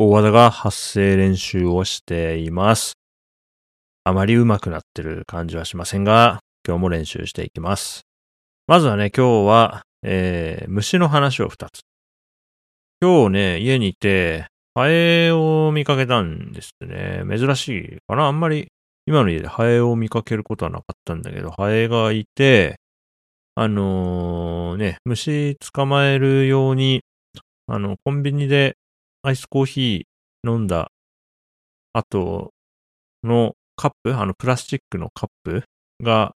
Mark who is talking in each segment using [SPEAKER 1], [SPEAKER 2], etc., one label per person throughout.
[SPEAKER 1] 大和田が発声練習をしています。あまり上手くなってる感じはしませんが、今日も練習していきます。まずはね、今日は、えー、虫の話を二つ。今日ね、家にいて、ハエを見かけたんですね。珍しいかなあんまり今の家でハエを見かけることはなかったんだけど、ハエがいて、あのーね、虫捕まえるように、あの、コンビニでアイスコーヒー飲んだ後のカップ、あの、プラスチックのカップが、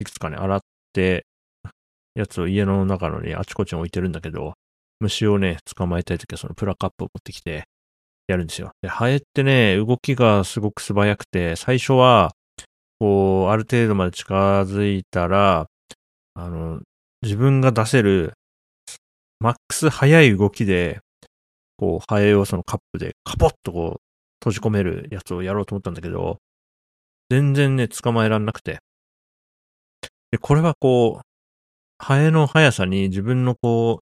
[SPEAKER 1] いくつかね、洗って、やつを家の中のにあちこちに置いてるんだけど、虫をね、捕まえたいときはそのプラカップを持ってきて、やるんですよ。で、ハエってね、動きがすごく素早くて、最初は、こう、ある程度まで近づいたら、あの、自分が出せる、マックス速い動きで、こう、ハエをそのカップでカポッとこう、閉じ込めるやつをやろうと思ったんだけど、全然ね、捕まえらんなくて。で、これはこう、ハエの速さに自分のこう、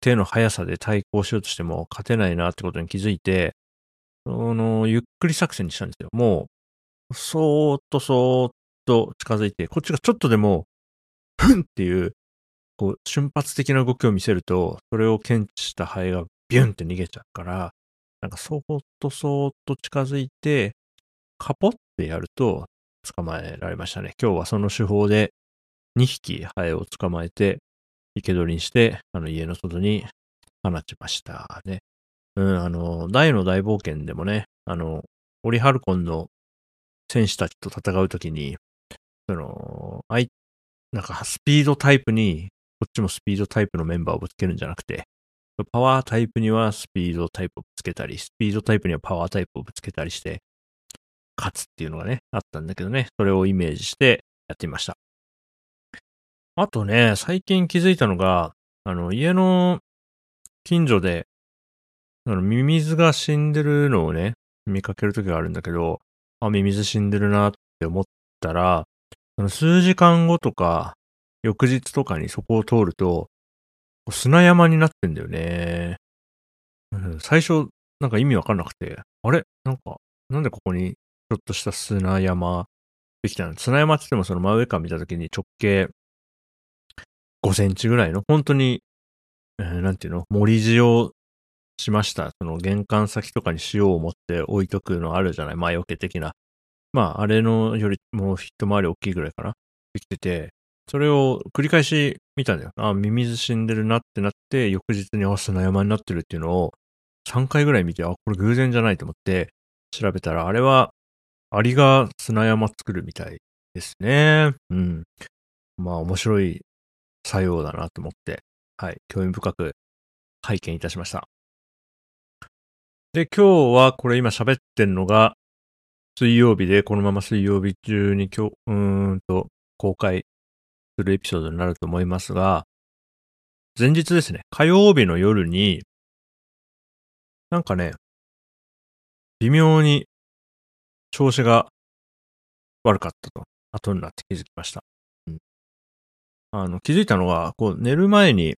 [SPEAKER 1] 手の速さで対抗しようとしても勝てないなってことに気づいて、その、ゆっくり作戦にしたんですよ。もう、そーっとそーっと近づいて、こっちがちょっとでも、ふんっていう、こう、瞬発的な動きを見せると、それを検知したハエがビュンって逃げちゃうから、なんかそーっとそーっと近づいて、カポってやると捕まえられましたね。今日はその手法で2匹ハエを捕まえて、生け捕りにして、あの家の外に放ちましたね。うん、あの、大の大冒険でもね、あの、オリハルコンの選手たちと戦うときに、その、あい、なんかスピードタイプに、こっちもスピードタイプのメンバーをぶつけるんじゃなくて、パワータイプにはスピードタイプをぶつけたり、スピードタイプにはパワータイプをぶつけたりして、勝つっていうのがね、あったんだけどね、それをイメージしてやってみました。あとね、最近気づいたのが、あの、家の近所で、あの、ミミズが死んでるのをね、見かけるときがあるんだけど、あ、ミミズ死んでるなって思ったら、その数時間後とか、翌日とかにそこを通ると、砂山になってんだよね。最初、なんか意味わかんなくて、あれ？なんか、なんでここにちょっとした砂山できたの？砂山って言ってもその真上から見たときに直径5センチぐらいの、本当に、えーなんていうの、森地をしました。その玄関先とかに塩を持って置いとくのあるじゃない？魔除け的な。まあ、あれのよりもう一回り大きいぐらいかな？できてて、それを繰り返し見たんだよ。あ、ミミズ死んでるなってなって、翌日にあ、砂山になってるっていうのを3回ぐらい見て、あ、これ偶然じゃないと思って調べたら、あれはアリが砂山作るみたいですね。うん。まあ、面白い作用だなと思って、はい、興味深く拝見いたしました。で、今日はこれ今喋ってんのが水曜日で、このまま水曜日中に今日、うーんと公開するエピソードになると思いますが、前日ですね、火曜日の夜に、なんかね、微妙に調子が悪かったと、後になって気づきました。うんあの、気づいたのが、こう、寝る前に、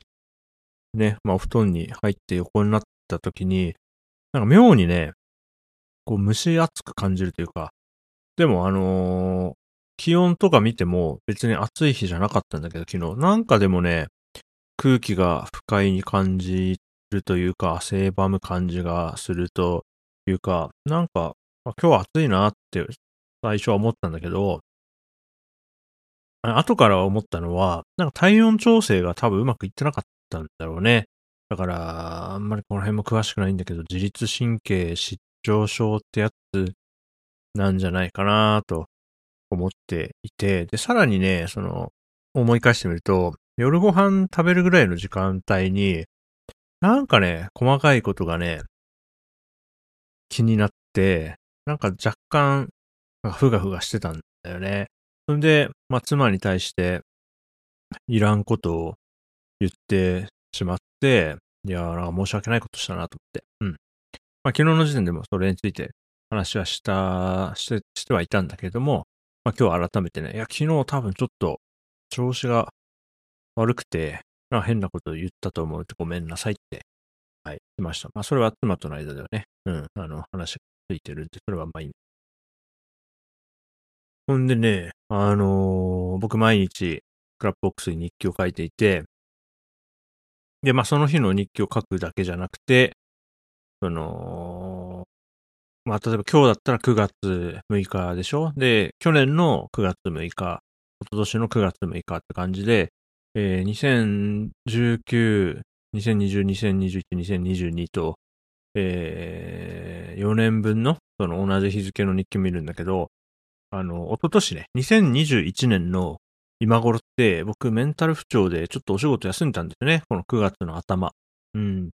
[SPEAKER 1] ね、まあ、お布団に入って横になった時に、なんか妙にね、こう、蒸し暑く感じるというか、でも、あの気温とか見ても別に暑い日じゃなかったんだけど、昨日。なんかでもね、空気が不快に感じるというか、汗ばむ感じがするというか、なんか、あ今日は暑いなって最初は思ったんだけど、後から思ったのは、なんか体温調整が多分うまくいってなかったんだろうね。だから、あんまりこの辺も詳しくないんだけど、自律神経失調症ってやつなんじゃないかなと思っていて、で、さらにね、その、思い返してみると、夜ご飯食べるぐらいの時間帯に、なんかね、細かいことがね、気になって、なんか若干、ふがふがしてたんだよね。それで、まあ、妻に対して、いらんことを言ってしまって、いやー、なんか申し訳ないことしたなと思って。うん。まあ、昨日の時点でもそれについて話はした、して、してはいたんだけれども、まあ、今日改めてね、いや、昨日多分ちょっと調子が悪くて、な変なことを言ったと思うってごめんなさいって、はい、てました。まあ、それは妻との間ではね、うん、あの、話がついてるんで、それはまあいい。ほんでね、あのー僕毎日、クラップボックスに日記を書いていて、で、まあ、その日の日記を書くだけじゃなくて、その、まあ、例えば今日だったら9月6日でしょ？で、去年の9月6日、一昨年の9月6日って感じで、えー、2019、2020、2021、2022と、えー、4年分の、その同じ日付の日記見るんだけど、あの、一昨年ね、2021年の今頃って、僕メンタル不調でちょっとお仕事休んだんですよね。この9月の頭。うん。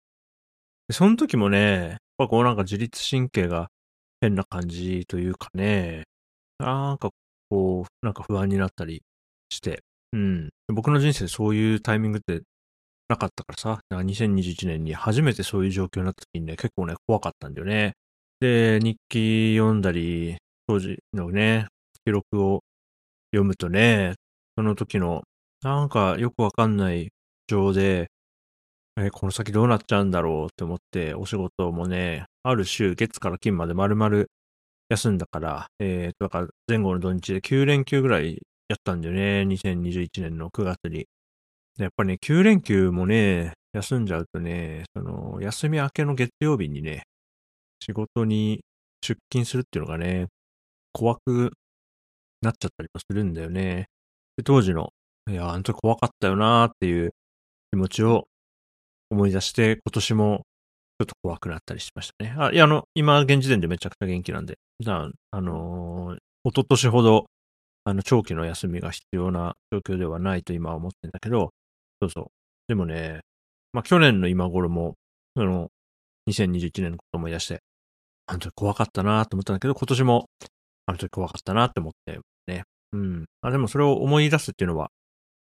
[SPEAKER 1] でその時もね、やっぱこうなんか自律神経が変な感じというかね、なんかこう、なんか不安になったりして、うん。僕の人生でそういうタイミングってなかったからさ、2021年に初めてそういう状況になった時にね、結構ね、怖かったんだよね。で、日記読んだり、当時のね、記録を読むとね、その時の、なんかよくわかんない情で、え、この先どうなっちゃうんだろうって思って、お仕事もね、ある週、月から金まで丸々休んだから、えー、だから前後の土日で9連休ぐらいやったんだよね、2021年の9月に。やっぱりね、9連休もね、休んじゃうとね、その、休み明けの月曜日にね、仕事に出勤するっていうのがね、怖くなっちゃったりもするんだよね。で当時の、いや、あの時怖かったよなーっていう気持ちを思い出して、今年もちょっと怖くなったりしましたね。あ、いや、あの、今現時点でめちゃくちゃ元気なんで、じゃあ、あのー、一昨年ほど、あの、長期の休みが必要な状況ではないと今は思ってんだけど、そうそう。でもね、まあ、去年の今頃も、その、2021年のこと思い出して、あの時怖かったなと思ったんだけど、今年も、あの時怖かったなって思ってね。うん。あ、でもそれを思い出すっていうのは、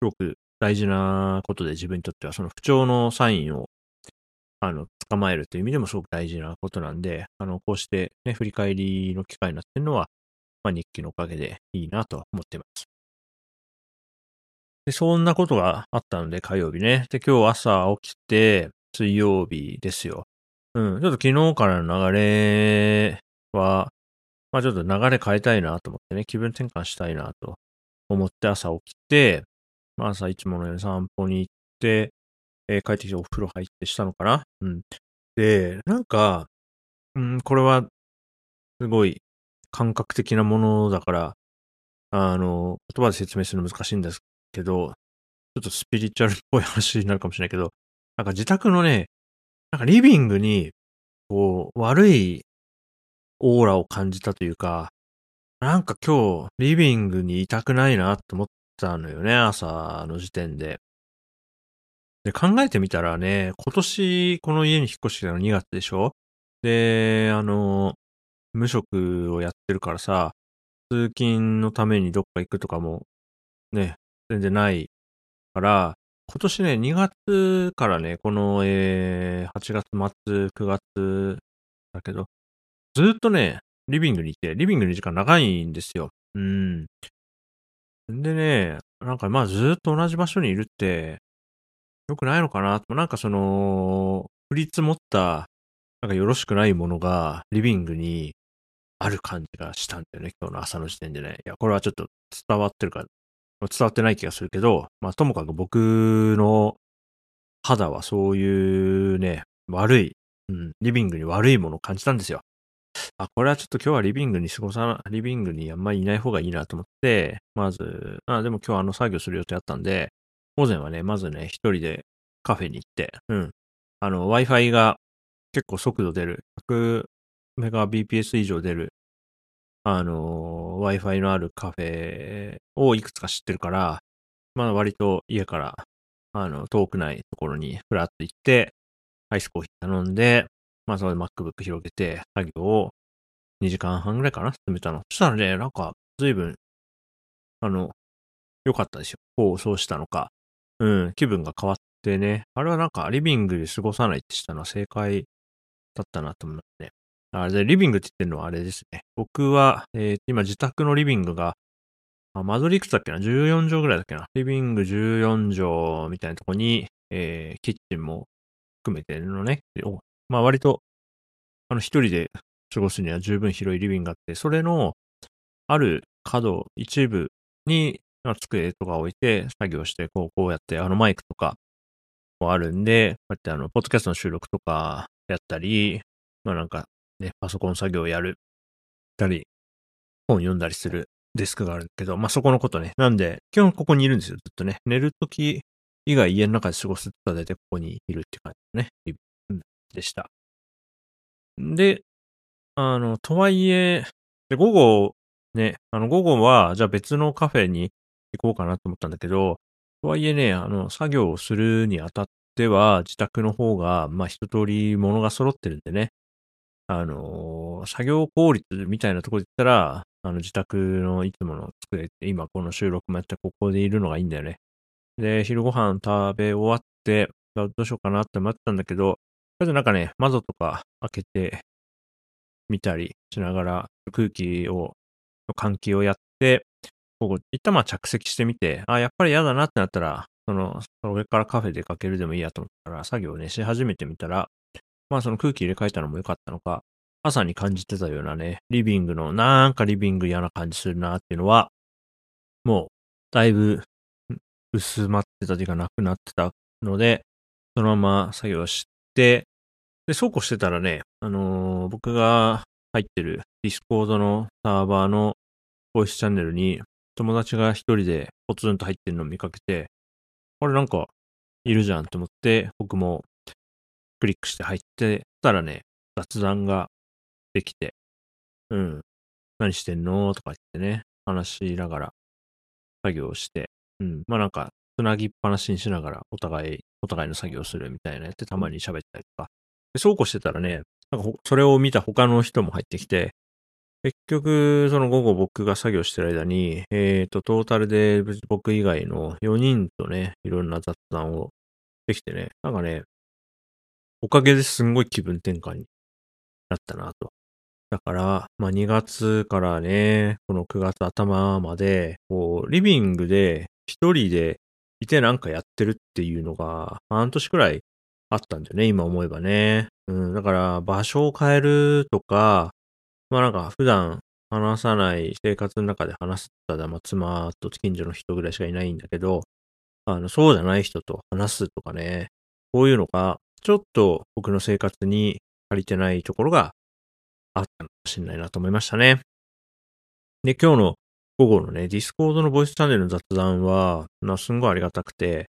[SPEAKER 1] すごく大事なことで自分にとっては、その不調のサインを、あの、捕まえるという意味でもすごく大事なことなんで、あの、こうしてね、振り返りの機会になってるのは、まあ、日記のおかげでいいなと思ってます。で、そんなことがあったので、火曜日ね。で、今日朝起きて、水曜日ですよ。うん、ちょっと昨日からの流れは、まあちょっと流れ変えたいなと思ってね、気分転換したいなと思って朝起きて、まあ朝いつものように散歩に行って、えー、帰ってきてお風呂入ってしたのかな？うん。で、なんか、うん、これは、すごい感覚的なものだから、あの、言葉で説明するの難しいんですけど、ちょっとスピリチュアルっぽい話になるかもしれないけど、なんか自宅のね、なんかリビングに、こう、悪いオーラを感じたというか、なんか今日、リビングにいたくないなって思ったのよね、朝の時点で。で、考えてみたらね、今年この家に引っ越してきたの2月でしょ？で、あの、無職をやってるからさ、通勤のためにどっか行くとかも、ね、全然ないから、今年ね、2月からね、この、えー、8月末、9月だけど、ずっとね、リビングにいて、リビングに時間長いんですよ。うん。でね、なんかまあずっと同じ場所にいるって、良くないのかななんかその、降り積もった、なんかよろしくないものが、リビングにある感じがしたんだよね、今日の朝の時点でね。いや、これはちょっと伝わってるか、伝わってない気がするけど、まあともかく僕の肌はそういうね、悪い、うん、リビングに悪いものを感じたんですよ。あ、これはちょっと今日はリビングに過ごさな、リビングにあんまりいない方がいいなと思って、まず、あ、でも今日あの作業する予定あったんで、午前はね、まずね、一人でカフェに行って、うん。あの、Wi-Fi が結構速度出る、100メガ BPS 以上出る、あの、Wi-Fi のあるカフェをいくつか知ってるから、まあ割と家から、あの、遠くないところにフラッと行って、アイスコーヒー頼んで、まあそれで MacBook 広げて、作業を2時間半ぐらいかな進めたの。そしたらね、なんか、随分、あの、良かったですよ。こう、そうしたのか。うん、気分が変わってね。あれはなんか、リビングで過ごさないってしたのは正解だったなと思って。あれで、リビングって言ってるのはあれですね。僕は、えー、今自宅のリビングが、あ、間取りいくつだっけな ?14 畳ぐらいだっけな？リビング14畳みたいなとこに、えー、キッチンも含めてのね、まあ割と、あの一人で過ごすには十分広いリビングがあって、それのある角、一部に机とか置いて作業して、こう、こうやって、あのマイクとかもあるんで、こうやってあの、ポッドキャストの収録とかやったり、まあなんかね、パソコン作業やる、たり、本読んだりするデスクがあるけど、まあそこのことね。なんで、基本ここにいるんですよ、ずっとね。寝るとき以外家の中で過ごすと大体ここにいるって感じね、リビングでした。で、あの、とはいえ、で午後、ね、あの、午後は、じゃあ別のカフェに行こうかなと思ったんだけど、とはいえね、あの、作業をするにあたっては、自宅の方が、まあ一通り物が揃ってるんでね、あの作業効率みたいなところで言ったら、あの、自宅のいつもの机って、今この収録もやってここでいるのがいいんだよね。で、昼ご飯食べ終わって、どうしようかなって待ってたんだけど、りあえずなんかね、窓とか開けてみたりしながら、空気を、換気をやって、ここ、一旦まあ着席してみて、あ、やっぱり嫌だなってなったら、その、それからカフェ出かけるでもいいやと思ったら、作業をね、し始めてみたら、まあその空気入れ替えたのも良かったのか、朝に感じてたようなね、リビングの、なんかリビング嫌な感じするなっていうのは、もう、だいぶ薄まってたというかなくなってたので、そのまま作業して、で、そうこうしてたらね、あのー、僕が入ってるディスコードのサーバーのボイスチャンネルに友達が一人でポツンと入ってるのを見かけて、あれなんかいるじゃんと思って、僕もクリックして入って、たらね、雑談ができて、うん、何してんのとか言ってね、話しながら作業して、うん。まあなんか、つなぎっぱなしにしながら、お互い、お互いの作業するみたいなやって、たまに喋ったりとか。そうこうしてたらね、なんかそれを見た他の人も入ってきて、結局、その午後僕が作業してる間に、えっ、ー、と、トータルで僕以外の4人とね、いろんな雑談をできてね、なんかね、おかげですんごい気分転換になったなと。だから、まあ2月からね、この9月頭まで、こう、リビングで一人でいてなんかやってるっていうのが半年くらいあったんだよね、今思えばね。うん、だから場所を変えるとか、まあなんか普段話さない生活の中で話すただ、まあ妻と近所の人ぐらいしかいないんだけど、あの、そうじゃない人と話すとかね、こういうのがちょっと僕の生活に足りてないところがあったのかもしれないなと思いましたね。で、今日の午後のね、ディスコードのボイスチャンネルの雑談は、まあ、すんごいありがたくて、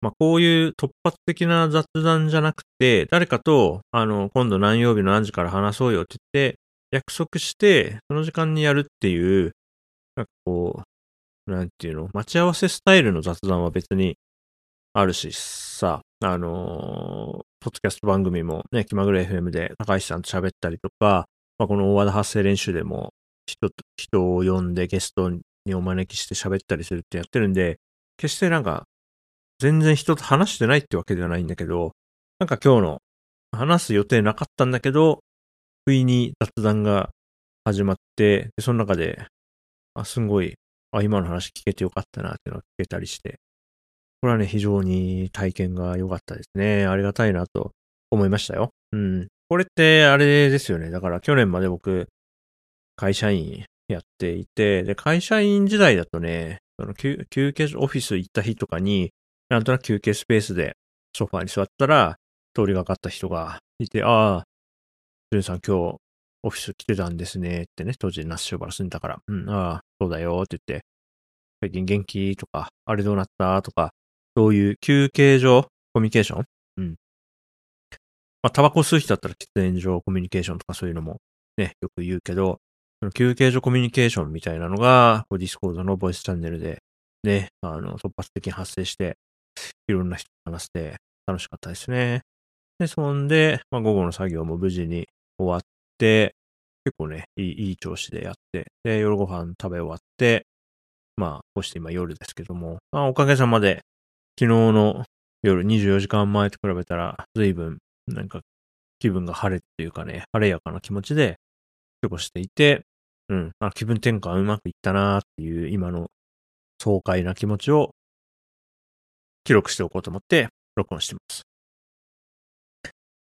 [SPEAKER 1] まあ、こういう突発的な雑談じゃなくて、誰かと、あの、今度何曜日の何時から話そうよって言って、約束して、その時間にやるっていう、なんかこう、なんていうの、待ち合わせスタイルの雑談は別にあるしさ、あのー、ポッドキャスト番組もね、気まぐれ FM で高橋さんと喋ったりとか、まあ、この大和田発声練習でも人、人を呼んでゲストにお招きして喋ったりするってやってるんで、決してなんか、全然人と話してないってわけではないんだけど、なんか今日の話す予定なかったんだけど、不意に雑談が始まって、でその中で、あ、すごい、あ、今の話聞けてよかったなっていうのが聞けたりして、これはね、非常に体験が良かったですね。ありがたいなと思いましたよ。うん。これってあれですよね。だから去年まで僕、会社員やっていて、で、会社員時代だとね、その休休憩オフィス行った日とかに、なんとなく休憩スペースでソファーに座ったら、通りがかった人がいて、ああ、ジュンさん今日オフィス来てたんですねってね、当時ナッシュバラ住んだから、うん、ああ、そうだよって言って、最近元気とか、あれどうなった？とか、そういう休憩所コミュニケーション？うん。まあ、タバコ吸う人だったら喫煙所コミュニケーションとかそういうのもね、よく言うけど、その休憩所コミュニケーションみたいなのが、ディスコードのボイスチャンネルで、ね、あの、突発的に発生して、いろんな人と話して楽しかったですね。で、そんで、まあ、午後の作業も無事に終わって、結構ね、いい、いい調子でやって、で、夜ご飯食べ終わって、まあ、こうして今夜ですけども、まあ、おかげさまで、昨日の夜24時間前と比べたら、随分、なんか、気分が晴れっていうかね、晴れやかな気持ちで過ごしていて、うん、あ気分転換うまくいったなーっていう今の爽快な気持ちを記録しておこうと思って録音してます。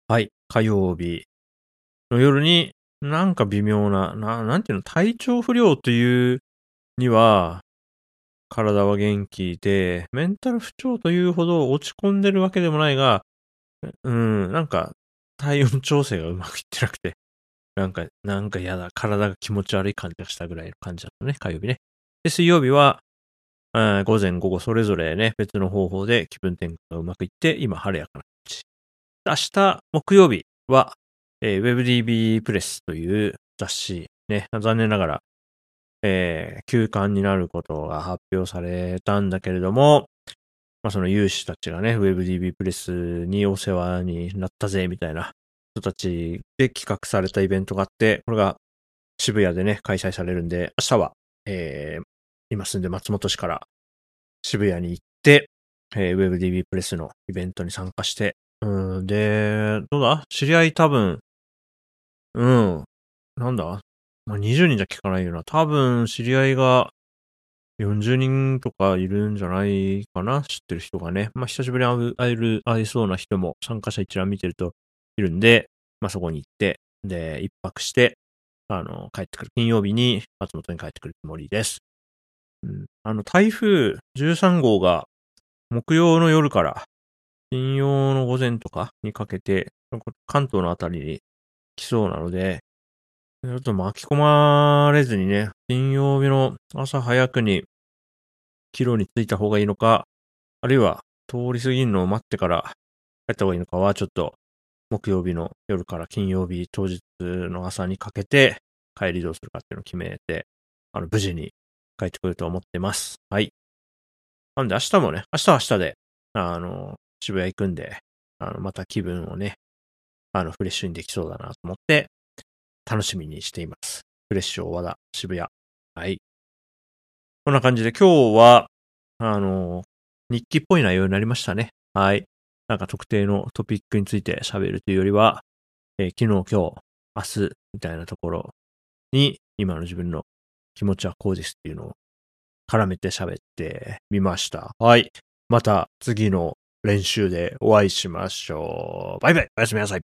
[SPEAKER 1] はい。火曜日の夜に、なんか微妙な、な、なんていうの、体調不良というには、体は元気で、メンタル不調というほど落ち込んでるわけでもないが、うん、なんか体温調整がうまくいってなくて、なんか、なんか嫌だ、体が気持ち悪い感じがしたぐらいの感じだったね、火曜日ね。で、水曜日は、午前午後それぞれね、別の方法で気分転換がうまくいって、今晴れやかな感じ。明日、木曜日は、えー、WebDB プレスという雑誌、ね、残念ながら、えー、休刊になることが発表されたんだけれども、まあその有志たちがね、WebDB プレスにお世話になったぜ、みたいな人たちで企画されたイベントがあって、これが渋谷でね、開催されるんで、明日は、えー、今住んで松本市から渋谷に行って、えー、WebDB プレスのイベントに参加して、うん、で、どうだ？知り合い多分、うん、なんだ？まあ、20人じゃ聞かないよな。多分、知り合いが40人とかいるんじゃないかな？知ってる人がね。まあ、久しぶりに会える、会えそうな人も参加者一覧見てるといるんで、まあ、そこに行って、で、一泊して、あの、帰ってくる。金曜日に松本に帰ってくるつもりです。あの、台風13号が木曜の夜から金曜の午前とかにかけて、関東のあたりに来そうなので、ちょっと巻き込まれずにね、金曜日の朝早くに帰路に着いた方がいいのか、あるいは通り過ぎるのを待ってから帰った方がいいのかは、ちょっと木曜日の夜から金曜日当日の朝にかけて帰りどうするかっていうのを決めて、あの、無事に帰ってくると思ってます。はい。なんで明日もね、明日は明日で、あの、渋谷行くんで、あの、また気分をね、あの、フレッシュにできそうだなと思って、楽しみにしています。フレッシュ大和田、渋谷。はい。こんな感じで今日は、あの、日記っぽい内容になりましたね。はい。なんか特定のトピックについて喋るというよりは、えー、昨日、今日、明日、みたいなところに、今の自分の気持ちはこうですっていうのを絡めて喋ってみました。はい。また次の練習でお会いしましょう。バイバイおやすみなさい。